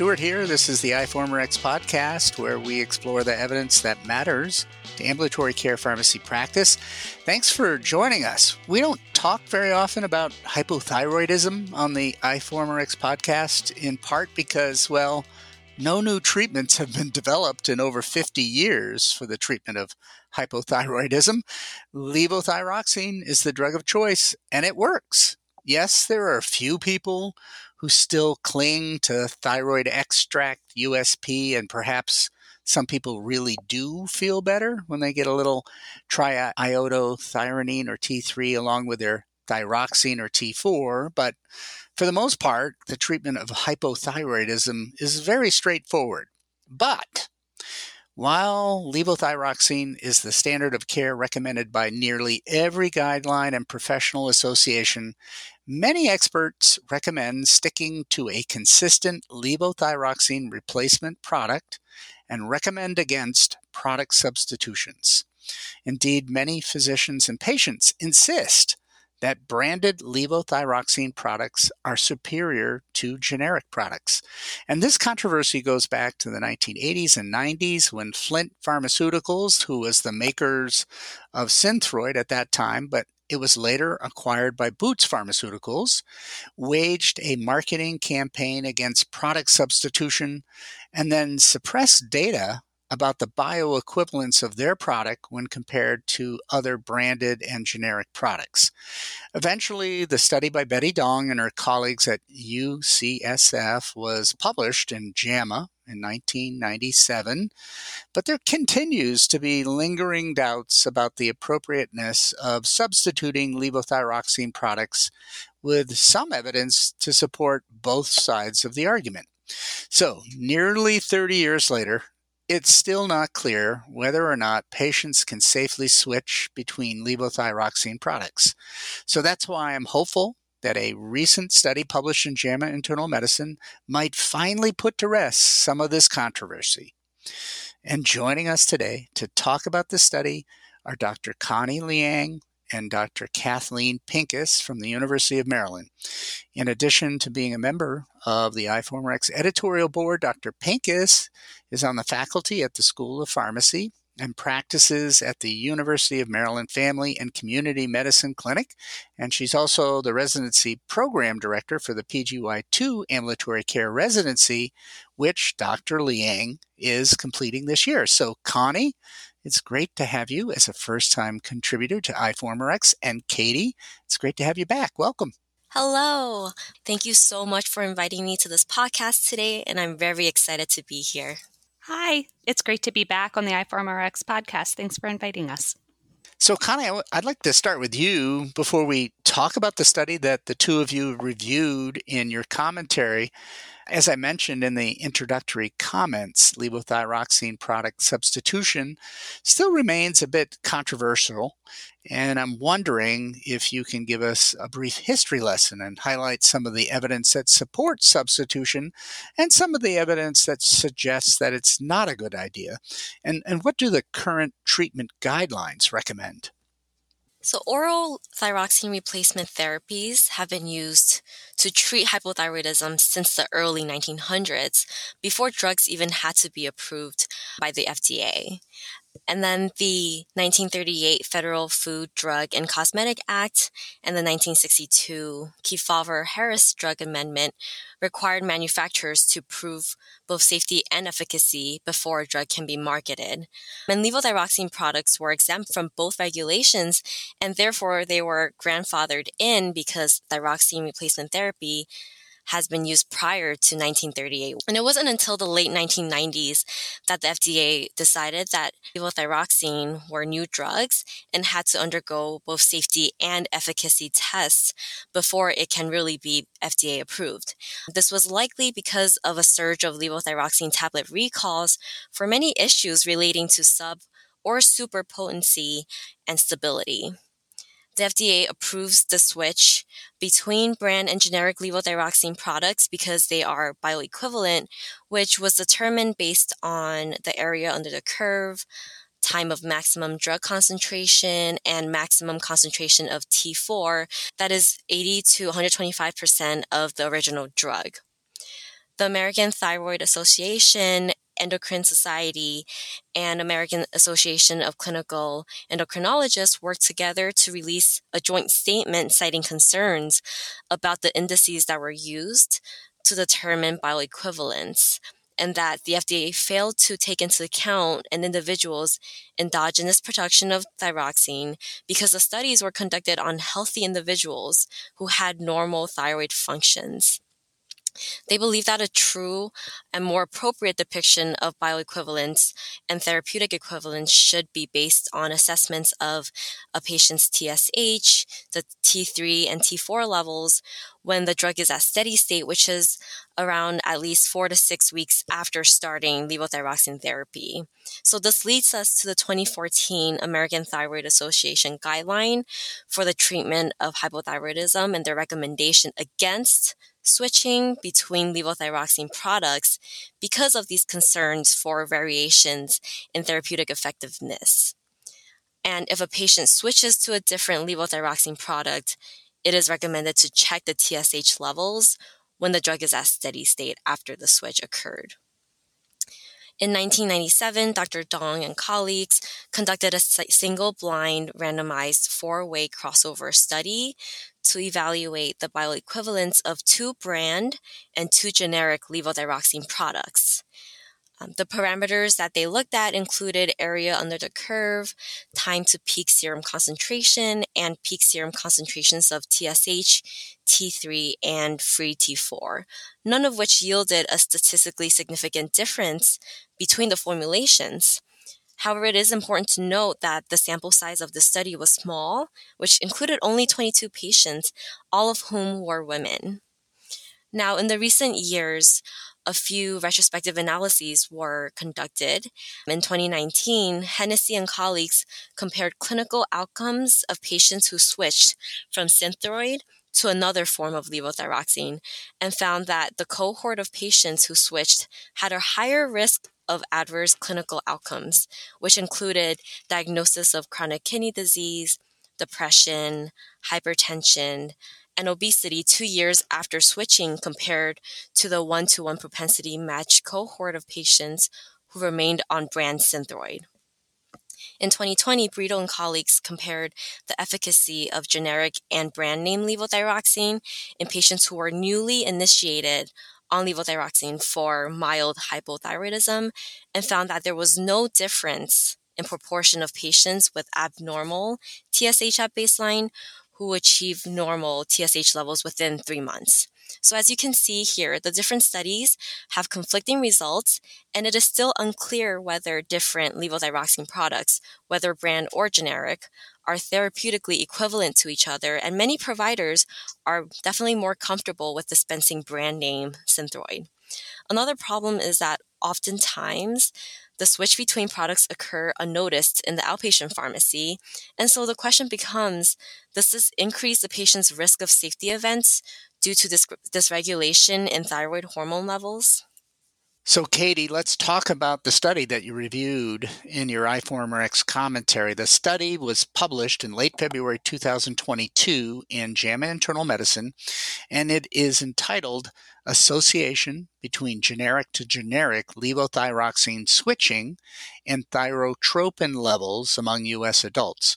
Stuart here. This is the iForumRx podcast where we explore the evidence that matters to ambulatory care pharmacy practice. Thanks for joining us. We don't talk very often about hypothyroidism on the iForumRx podcast, in part because, well, no new treatments have been developed in over 50 years for the treatment of hypothyroidism. Levothyroxine is the drug of choice, and it works. Yes, there are a few people who still cling to thyroid extract, USP, and perhaps some people really do feel better when they get a little triiodothyronine or T3 along with their thyroxine or T4. But for the most part, the treatment of hypothyroidism is very straightforward. But while levothyroxine is the standard of care recommended by nearly every guideline and professional association, many experts recommend sticking to a consistent levothyroxine replacement product and recommend against product substitutions. Indeed, many physicians and patients insist that branded levothyroxine products are superior to generic products. And this controversy goes back to the 1980s and 90s when Flint Pharmaceuticals, who was the makers of Synthroid at that time, but it was later acquired by Boots Pharmaceuticals, waged a marketing campaign against product substitution and then suppressed data about the bioequivalence of their product when compared to other branded and generic products. Eventually, the study by Betty Dong and her colleagues at UCSF was published in JAMA in 1997, but there continues to be lingering doubts about the appropriateness of substituting levothyroxine products with some evidence to support both sides of the argument. So, nearly 30 years later, it's still not clear whether or not patients can safely switch between levothyroxine products. So that's why I'm hopeful that a recent study published in JAMA Internal Medicine might finally put to rest some of this controversy. And joining us today to talk about this study are Dr. Connie Liang and Dr. Kathleen Pincus from the University of Maryland. In addition to being a member of the iForumRx editorial board, Dr. Pincus is on the faculty at the School of Pharmacy and practices at the University of Maryland Family and Community Medicine Clinic. And she's also the residency program director for the PGY2 ambulatory care residency, which Dr. Liang is completing this year. So, Connie, it's great to have you as a first time contributor to iForumRx. And Katie, it's great to have you back. Welcome. Hello. Thank you so much for inviting me to this podcast today, and I'm very excited to be here. Hi, it's great to be back on the iForumRx podcast. Thanks for inviting us. So, Connie, I'd like to start with you before we talk about the study that the two of you reviewed in your commentary. As I mentioned in the introductory comments, levothyroxine product substitution still remains a bit controversial. And I'm wondering if you can give us a brief history lesson and highlight some of the evidence that supports substitution and some of the evidence that suggests that it's not a good idea. And, and what do the current treatment guidelines recommend? So, oral thyroxine replacement therapies have been used to treat hypothyroidism since the early 1900s, before drugs even had to be approved by the FDA. And then the 1938 Federal Food, Drug, and Cosmetic Act and the 1962 Kefauver-Harris Drug Amendment required manufacturers to prove both safety and efficacy before a drug can be marketed. And levothyroxine products were exempt from both regulations, and therefore they were grandfathered in because thyroxine replacement therapy has been used prior to 1938. And it wasn't until the late 1990s that the FDA decided that levothyroxine were new drugs and had to undergo both safety and efficacy tests before it can really be FDA approved. This was likely because of a surge of levothyroxine tablet recalls for many issues relating to sub or super potency and stability the FDA approves the switch between brand and generic levothyroxine products because they are bioequivalent, which was determined based on the area under the curve, time of maximum drug concentration, and maximum concentration of T4, that is 80 to 125% of the original drug. the American Thyroid Association Endocrine Society and American Association of Clinical Endocrinologists worked together to release a joint statement citing concerns about the indices that were used to determine bioequivalence and that the FDA failed to take into account an individual's endogenous production of thyroxine because the studies were conducted on healthy individuals who had normal thyroid functions. They believe that a true and more appropriate depiction of bioequivalence and therapeutic equivalence should be based on assessments of a patient's TSH, the T3 and T4 levels when the drug is at steady state, which is around at least four to six weeks after starting levothyroxine therapy. So this leads us to the 2014 American Thyroid Association guideline for the treatment of hypothyroidism and their recommendation against switching between levothyroxine products because of these concerns for variations in therapeutic effectiveness. And if a patient switches to a different levothyroxine product, it is recommended to check the TSH levels when the drug is at steady state after the switch occurred. In 1997, Dr. Dong and colleagues conducted a single blind randomized four way crossover study to evaluate the bioequivalence of two brand and two generic levothyroxine products. Um, the parameters that they looked at included area under the curve, time to peak serum concentration, and peak serum concentrations of TSH, T3, and free T4, none of which yielded a statistically significant difference between the formulations. However, it is important to note that the sample size of the study was small, which included only 22 patients, all of whom were women. Now, in the recent years, a few retrospective analyses were conducted. In 2019, Hennessey and colleagues compared clinical outcomes of patients who switched from Synthroid to another form of levothyroxine and found that the cohort of patients who switched had a higher risk of adverse clinical outcomes, which included diagnosis of chronic kidney disease, depression, hypertension, and obesity two years after switching compared to the one to one propensity matched cohort of patients who remained on brand Synthroid. In 2020, Brito and colleagues compared the efficacy of generic and brand name levothyroxine in patients who were newly initiated on levothyroxine for mild hypothyroidism and found that there was no difference in proportion of patients with abnormal TSH at baseline who achieve normal TSH levels within three months. So as you can see here, the different studies have conflicting results, and it is still unclear whether different levothyroxine products, whether brand or generic, are therapeutically equivalent to each other, and many providers are definitely more comfortable with dispensing brand name Synthroid. Another problem is that oftentimes the switch between products occur unnoticed in the outpatient pharmacy. And so the question becomes, does this increase the patient's risk of safety events due to dysregulation in thyroid hormone levels? So, Katie, let's talk about the study that you reviewed in your iForumRx commentary. The study was published in late February 2022 in JAMA Internal Medicine, and it is entitled association between generic to generic levothyroxine switching and thyrotropin levels among U.S. adults.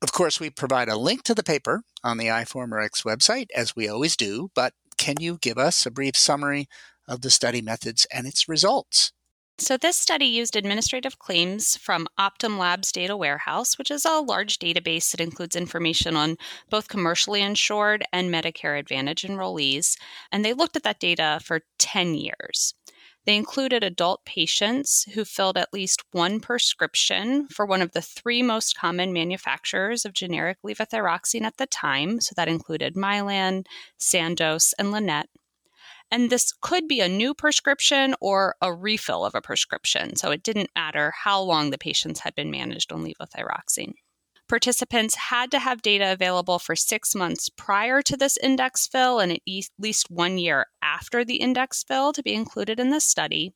Of course, we provide a link to the paper on the iForumRx website, as we always do, but can you give us a brief summary of the study methods and its results? So, this study used administrative claims from Optum Labs Data Warehouse, which is a large database that includes information on both commercially insured and Medicare Advantage enrollees. And they looked at that data for 10 years. They included adult patients who filled at least one prescription for one of the three most common manufacturers of generic levothyroxine at the time. So that included Mylan, Sandoz, and Lannett. And this could be a new prescription or a refill of a prescription. So it didn't matter how long the patients had been managed on levothyroxine. Participants had to have data available for six months prior to this index fill and at least one year after the index fill to be included in the study.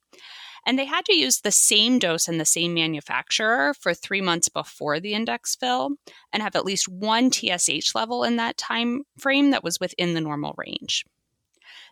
And they had to use the same dose and the same manufacturer for three months before the index fill and have at least one TSH level in that time frame that was within the normal range.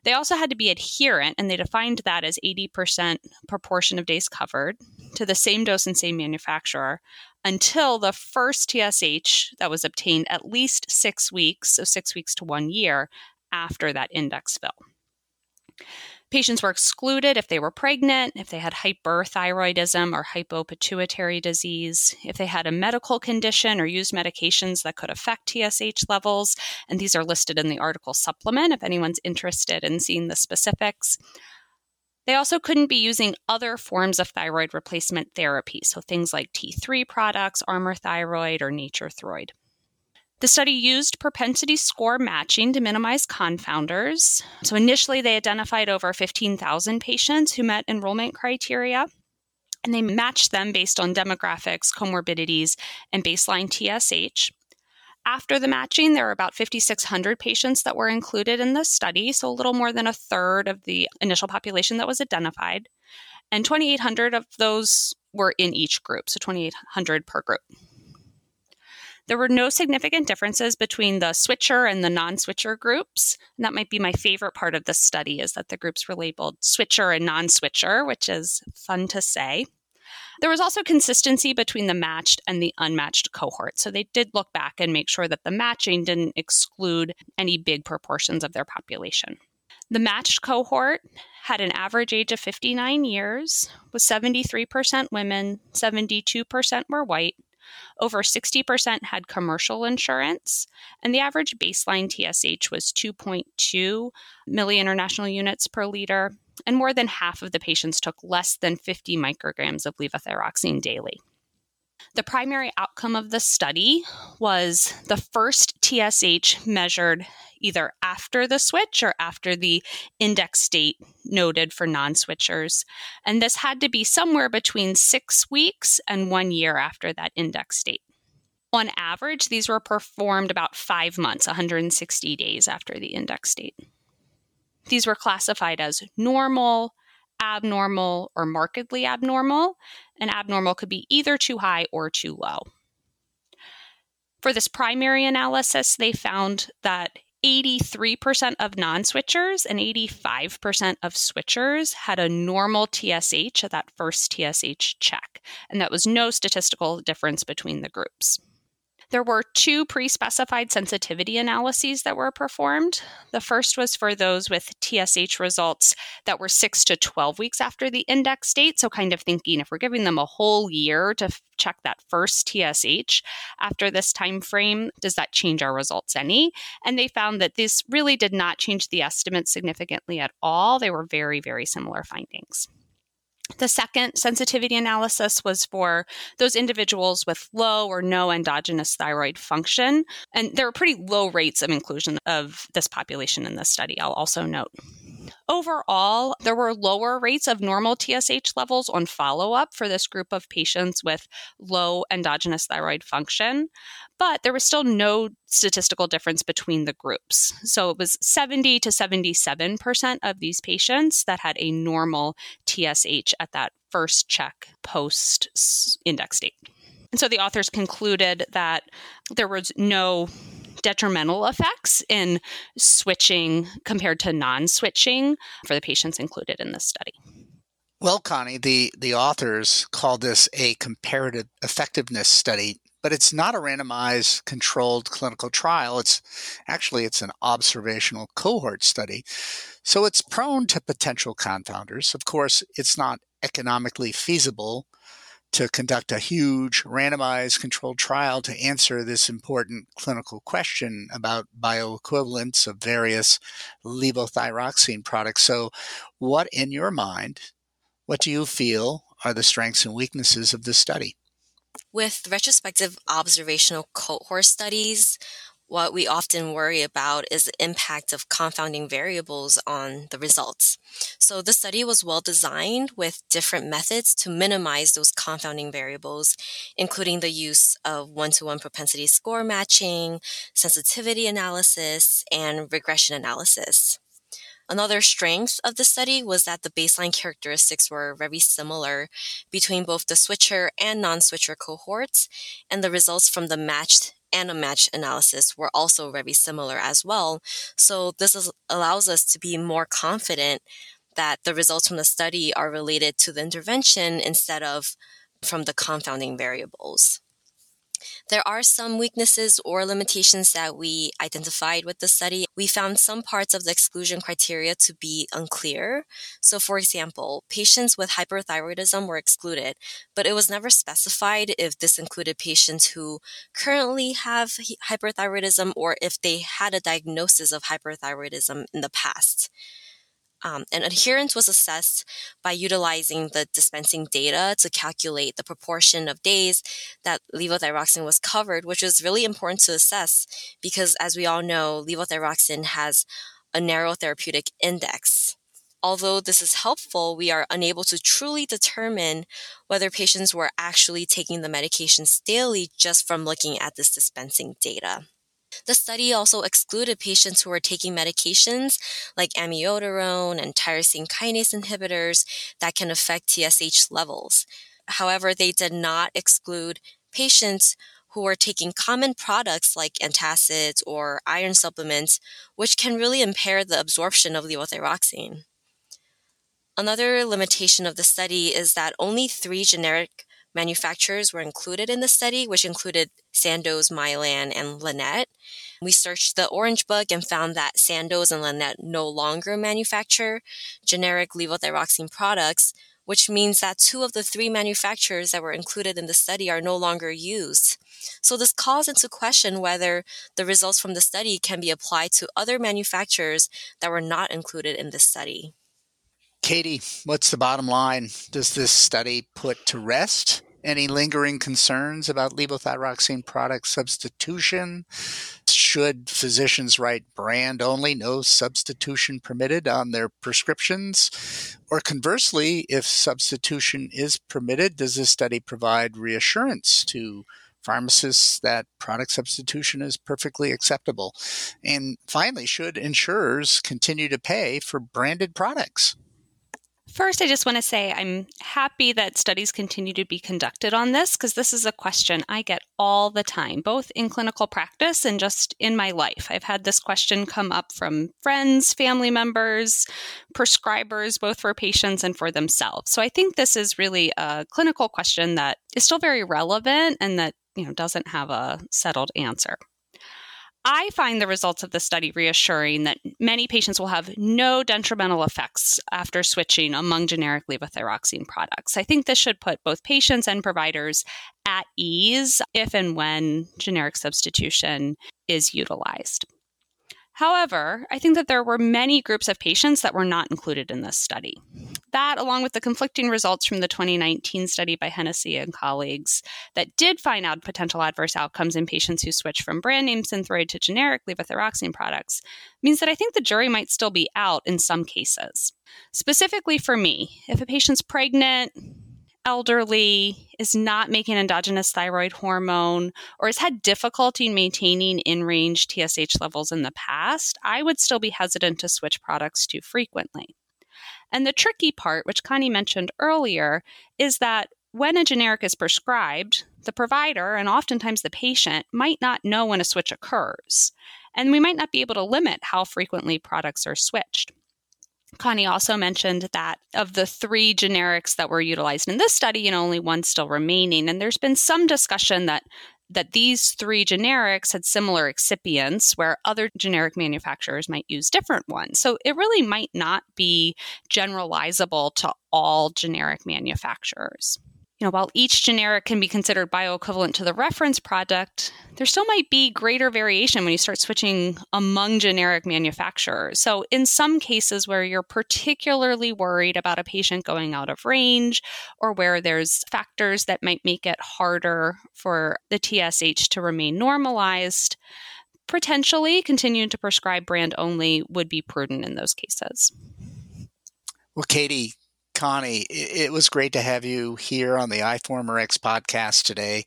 They also had to be adherent, and they defined that as 80% proportion of days covered to the same dose and same manufacturer until the first TSH that was obtained at least six weeks, so six weeks to one year after that index fill. Patients were excluded if they were pregnant, if they had hyperthyroidism or hypopituitary disease, if they had a medical condition or used medications that could affect TSH levels. And these are listed in the article supplement if anyone's interested in seeing the specifics. They also couldn't be using other forms of thyroid replacement therapy, so things like T3 products, Armour Thyroid, or NatureThroid. The study used propensity score matching to minimize confounders. So initially, they identified over 15,000 patients who met enrollment criteria, and they matched them based on demographics, comorbidities, and baseline TSH. After the matching, there were about 5,600 patients that were included in the study, so a little more than a third of the initial population that was identified. And 2,800 of those were in each group, so 2,800 per group. There were no significant differences between the switcher and the non-switcher groups. And that might be my favorite part of the study is that the groups were labeled switcher and non-switcher, which is fun to say. There was also consistency between the matched and the unmatched cohort. So they did look back and make sure that the matching didn't exclude any big proportions of their population. The matched cohort had an average age of 59 years, with 73% women, 72% were white, over 60% had commercial insurance, and the average baseline TSH was 2.2 milli international units per liter, and more than half of the patients took less than 50 micrograms of levothyroxine daily. The primary outcome of the study was the first TSH measured either after the switch or after the index date noted for non switchers. And this had to be somewhere between six weeks and one year after that index date. On average, these were performed about five months, 160 days after the index date. These were classified as normal, abnormal, or markedly abnormal, and abnormal could be either too high or too low. For this primary analysis, they found that 83% of non switchers and 85% of switchers had a normal TSH at that first TSH check, and that was no statistical difference between the groups. There were two pre specified sensitivity analyses that were performed. The first was for those with TSH results that were 6 to 12 weeks after the index date. So, kind of thinking if we're giving them a whole year to f- check that first TSH after this time frame, does that change our results any? And they found that this really did not change the estimates significantly at all. They were very, very similar findings. The second sensitivity analysis was for those individuals with low or no endogenous thyroid function. And there were pretty low rates of inclusion of this population in this study, I'll also note. Overall, there were lower rates of normal TSH levels on follow up for this group of patients with low endogenous thyroid function, but there was still no statistical difference between the groups. So it was 70 to 77% of these patients that had a normal TSH at that first check post index date. And so the authors concluded that there was no detrimental effects in switching compared to non switching for the patients included in this study. Well, Connie, the, the authors called this a comparative effectiveness study, but it's not a randomized controlled clinical trial. It's actually it's an observational cohort study. So it's prone to potential confounders. Of course, it's not economically feasible to conduct a huge randomized controlled trial to answer this important clinical question about bioequivalence of various levothyroxine products. So, what in your mind, what do you feel are the strengths and weaknesses of this study? With retrospective observational cohort studies, what we often worry about is the impact of confounding variables on the results. So the study was well designed with different methods to minimize those confounding variables, including the use of one-to-one propensity score matching, sensitivity analysis, and regression analysis. Another strength of the study was that the baseline characteristics were very similar between both the switcher and non-switcher cohorts, and the results from the matched and a match analysis were also very similar as well. So this is, allows us to be more confident that the results from the study are related to the intervention instead of from the confounding variables. There are some weaknesses or limitations that we identified with the study. We found some parts of the exclusion criteria to be unclear. So, for example, patients with hyperthyroidism were excluded, but it was never specified if this included patients who currently have hyperthyroidism or if they had a diagnosis of hyperthyroidism in the past. Um, and adherence was assessed by utilizing the dispensing data to calculate the proportion of days that levothyroxine was covered, which was really important to assess because, as we all know, levothyroxine has a narrow therapeutic index. Although this is helpful, we are unable to truly determine whether patients were actually taking the medications daily just from looking at this dispensing data. The study also excluded patients who were taking medications like amiodarone and tyrosine kinase inhibitors that can affect TSH levels. However, they did not exclude patients who are taking common products like antacids or iron supplements, which can really impair the absorption of levothyroxine. Another limitation of the study is that only three generic manufacturers were included in the study, which included Sandoz, Mylan, and Lannett. We searched the Orange Book and found that Sandoz and Lannett no longer manufacture generic levothyroxine products, which means that two of the three manufacturers that were included in the study are no longer used. So this calls into question whether the results from the study can be applied to other manufacturers that were not included in the study. Katie, what's the bottom line? Does this study put to rest any lingering concerns about levothyroxine product substitution? Should physicians write brand only, no substitution permitted on their prescriptions? Or conversely, if substitution is permitted, does this study provide reassurance to pharmacists that product substitution is perfectly acceptable? And finally, should insurers continue to pay for branded products? First, I just want to say I'm happy that studies continue to be conducted on this because this is a question I get all the time, both in clinical practice and just in my life. I've had this question come up from friends, family members, prescribers, both for patients and for themselves. So I think this is really a clinical question that is still very relevant and that you know doesn't have a settled answer. I find the results of the study reassuring that many patients will have no detrimental effects after switching among generic levothyroxine products. I think this should put both patients and providers at ease if and when generic substitution is utilized. However, I think that there were many groups of patients that were not included in this study. That, along with the conflicting results from the 2019 study by Hennessey and colleagues that did find out potential adverse outcomes in patients who switch from brand name Synthroid to generic levothyroxine products, means that I think the jury might still be out in some cases. Specifically for me, if a patient's pregnant, elderly, is not making endogenous thyroid hormone, or has had difficulty maintaining in range TSH levels in the past, I would still be hesitant to switch products too frequently. And the tricky part, which Connie mentioned earlier, is that when a generic is prescribed, the provider and oftentimes the patient might not know when a switch occurs. And we might not be able to limit how frequently products are switched. Connie also mentioned that of the three generics that were utilized in this study, you know, only one still remaining. And there's been some discussion that that these three generics had similar excipients where other generic manufacturers might use different ones. So it really might not be generalizable to all generic manufacturers you know, while each generic can be considered bioequivalent to the reference product, there still might be greater variation when you start switching among generic manufacturers. So, in some cases where you're particularly worried about a patient going out of range or where there's factors that might make it harder for the TSH to remain normalized, potentially continuing to prescribe brand only would be prudent in those cases. Well, Katie, Connie, it was great to have you here on the iForumRx podcast today.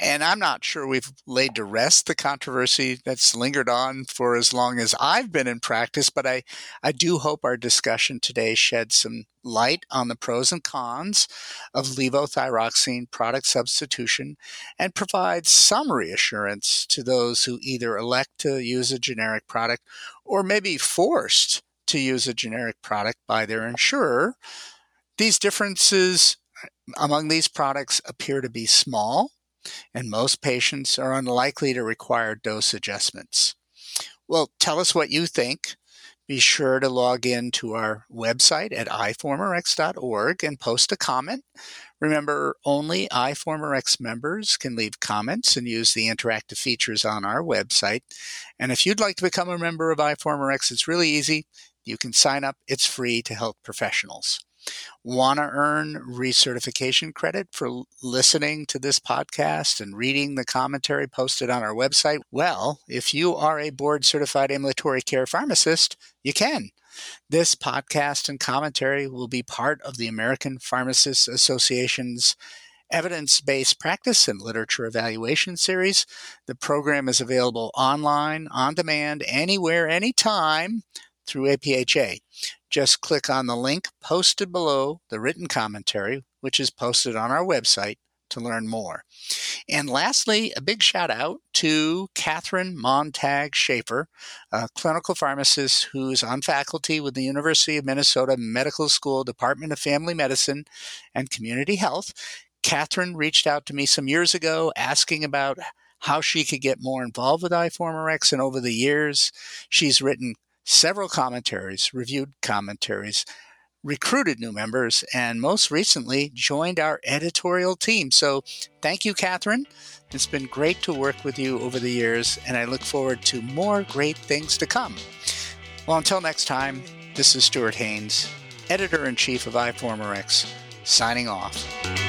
And I'm not sure we've laid to rest the controversy that's lingered on for as long as I've been in practice, but I, I do hope our discussion today sheds some light on the pros and cons of levothyroxine product substitution and provides some reassurance to those who either elect to use a generic product or may be forced to use a generic product by their insurer. These differences among these products appear to be small and most patients are unlikely to require dose adjustments. Well, tell us what you think. Be sure to log in to our website at iforumrx.org and post a comment. Remember, only iForumRx members can leave comments and use the interactive features on our website. And if you'd like to become a member of iForumRx, it's really easy. You can sign up, it's free to help professionals. Want to earn recertification credit for listening to this podcast and reading the commentary posted on our website? Well, if you are a board certified ambulatory care pharmacist, you can. This podcast and commentary will be part of the American Pharmacists Association's evidence based practice and literature evaluation series. The program is available online, on demand, anywhere, anytime through APHA just click on the link posted below the written commentary, which is posted on our website to learn more. And lastly, a big shout out to Catherine Montag Schaefer, a clinical pharmacist who's on faculty with the University of Minnesota Medical School Department of Family Medicine and Community Health. Catherine reached out to me some years ago asking about how she could get more involved with iForumRx, and over the years, she's written several commentaries, reviewed commentaries, recruited new members, and most recently joined our editorial team. So thank you, Catherine. It's been great to work with you over the years, and I look forward to more great things to come. Well, until next time, this is Stuart Haines, editor in chief of iForumRx, signing off.